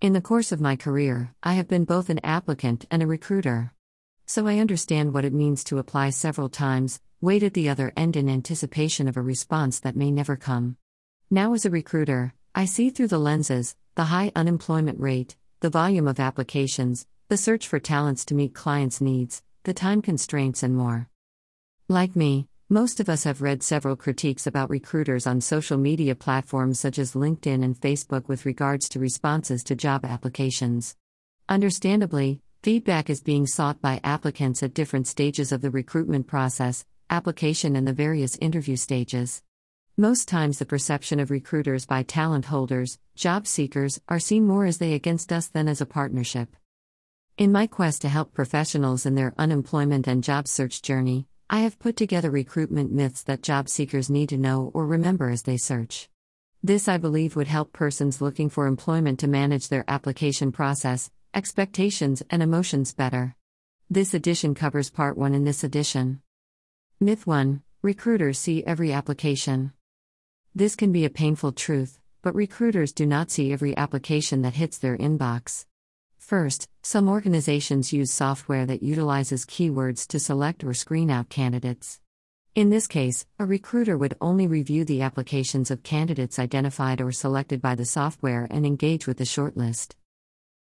In the course of my career, I have been both an applicant and a recruiter. So I understand what it means to apply several times, wait at the other end in anticipation of a response that may never come. Now, as a recruiter, I see through the lenses the high unemployment rate, the volume of applications, the search for talents to meet clients' needs, the time constraints, and more. Like me, most of us have read several critiques about recruiters on social media platforms such as LinkedIn and Facebook with regards to responses to job applications. Understandably, feedback is being sought by applicants at different stages of the recruitment process, application, and the various interview stages. Most times, the perception of recruiters by talent holders, job seekers, are seen more as they against us than as a partnership. In my quest to help professionals in their unemployment and job search journey, I have put together recruitment myths that job seekers need to know or remember as they search. This, I believe, would help persons looking for employment to manage their application process, expectations, and emotions better. This edition covers part 1 in this edition. Myth 1 Recruiters see every application. This can be a painful truth, but recruiters do not see every application that hits their inbox. First, some organizations use software that utilizes keywords to select or screen out candidates. In this case, a recruiter would only review the applications of candidates identified or selected by the software and engage with the shortlist.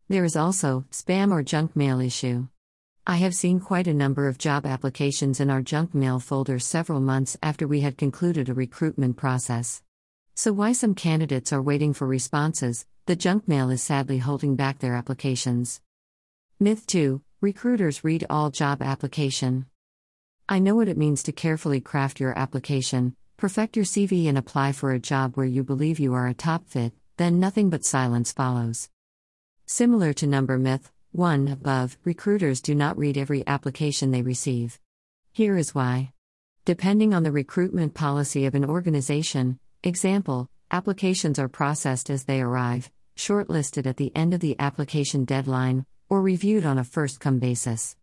There is also spam or junk mail issue. I have seen quite a number of job applications in our junk mail folder several months after we had concluded a recruitment process. So, why some candidates are waiting for responses, the junk mail is sadly holding back their applications. Myth 2 Recruiters read all job application. I know what it means to carefully craft your application, perfect your CV, and apply for a job where you believe you are a top fit, then nothing but silence follows. Similar to number myth 1 above, recruiters do not read every application they receive. Here is why. Depending on the recruitment policy of an organization, example, applications are processed as they arrive, shortlisted at the end of the application deadline, or reviewed on a first come basis.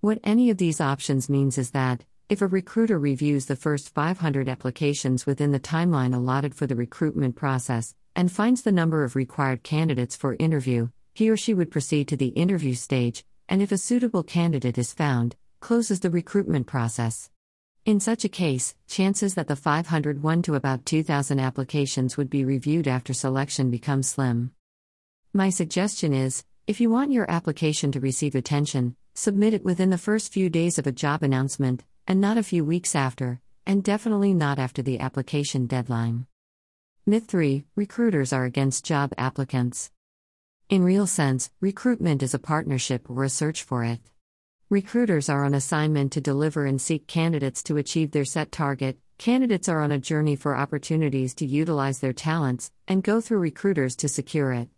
What any of these options means is that, if a recruiter reviews the first 500 applications within the timeline allotted for the recruitment process, and finds the number of required candidates for interview, he or she would proceed to the interview stage, and if a suitable candidate is found, closes the recruitment process. In such a case, chances that the 501 to about 2,000 applications would be reviewed after selection become slim. My suggestion is if you want your application to receive attention, submit it within the first few days of a job announcement, and not a few weeks after, and definitely not after the application deadline. Myth 3 Recruiters are against job applicants. In real sense, recruitment is a partnership or a search for it. Recruiters are on assignment to deliver and seek candidates to achieve their set target. Candidates are on a journey for opportunities to utilize their talents and go through recruiters to secure it.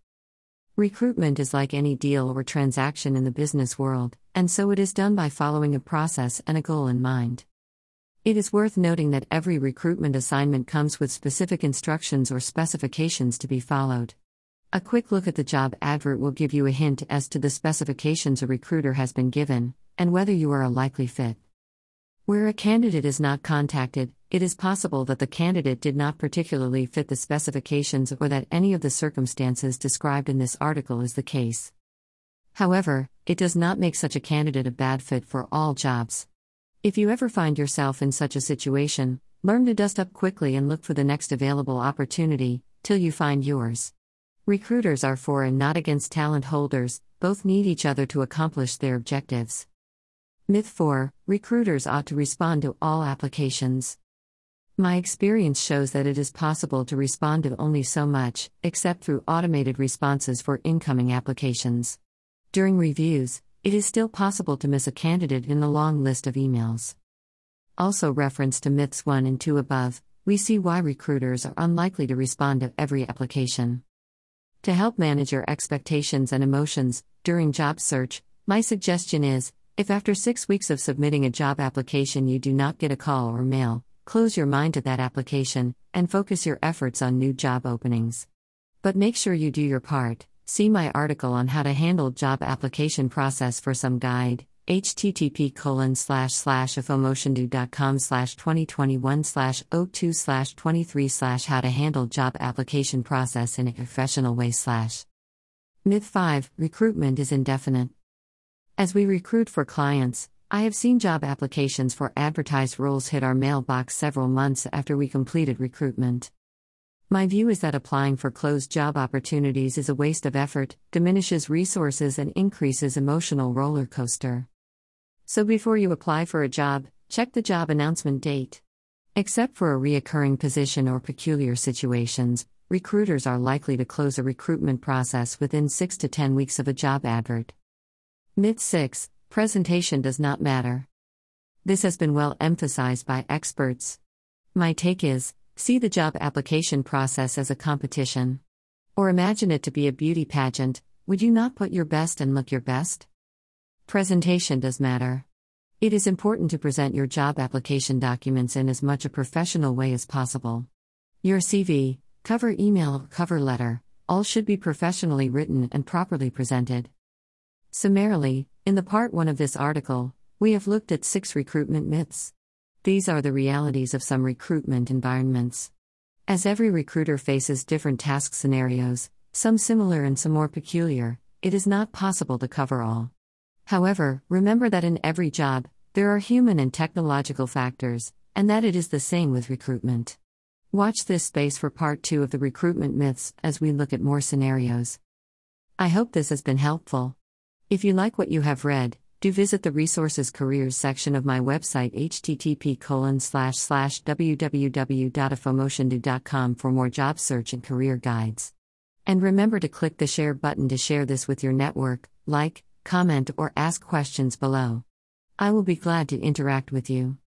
Recruitment is like any deal or transaction in the business world, and so it is done by following a process and a goal in mind. It is worth noting that every recruitment assignment comes with specific instructions or specifications to be followed. A quick look at the job advert will give you a hint as to the specifications a recruiter has been given, and whether you are a likely fit. Where a candidate is not contacted, it is possible that the candidate did not particularly fit the specifications or that any of the circumstances described in this article is the case. However, it does not make such a candidate a bad fit for all jobs. If you ever find yourself in such a situation, learn to dust up quickly and look for the next available opportunity, till you find yours. Recruiters are for and not against talent holders, both need each other to accomplish their objectives. Myth 4 Recruiters ought to respond to all applications. My experience shows that it is possible to respond to only so much, except through automated responses for incoming applications. During reviews, it is still possible to miss a candidate in the long list of emails. Also, reference to myths 1 and 2 above, we see why recruiters are unlikely to respond to every application. To help manage your expectations and emotions during job search, my suggestion is if after six weeks of submitting a job application you do not get a call or mail, close your mind to that application and focus your efforts on new job openings. But make sure you do your part. See my article on how to handle job application process for some guide http colon slash slash com slash 2021 slash 02 slash 23 slash how to handle job application process in a professional way slash Myth 5 Recruitment is indefinite. As we recruit for clients, I have seen job applications for advertised roles hit our mailbox several months after we completed recruitment. My view is that applying for closed job opportunities is a waste of effort, diminishes resources, and increases emotional roller coaster. So before you apply for a job, check the job announcement date. Except for a reoccurring position or peculiar situations, recruiters are likely to close a recruitment process within 6 to 10 weeks of a job advert. Myth 6 Presentation does not matter. This has been well emphasized by experts. My take is see the job application process as a competition. Or imagine it to be a beauty pageant would you not put your best and look your best? Presentation does matter. It is important to present your job application documents in as much a professional way as possible. Your CV, cover email, cover letter, all should be professionally written and properly presented. Summarily, in the part 1 of this article, we have looked at six recruitment myths. These are the realities of some recruitment environments. As every recruiter faces different task scenarios, some similar and some more peculiar, it is not possible to cover all. However, remember that in every job, there are human and technological factors, and that it is the same with recruitment. Watch this space for part 2 of the recruitment myths as we look at more scenarios. I hope this has been helpful. If you like what you have read, do visit the resources careers section of my website http www.afomotiondo.com for more job search and career guides. And remember to click the share button to share this with your network, like, comment, or ask questions below. I will be glad to interact with you.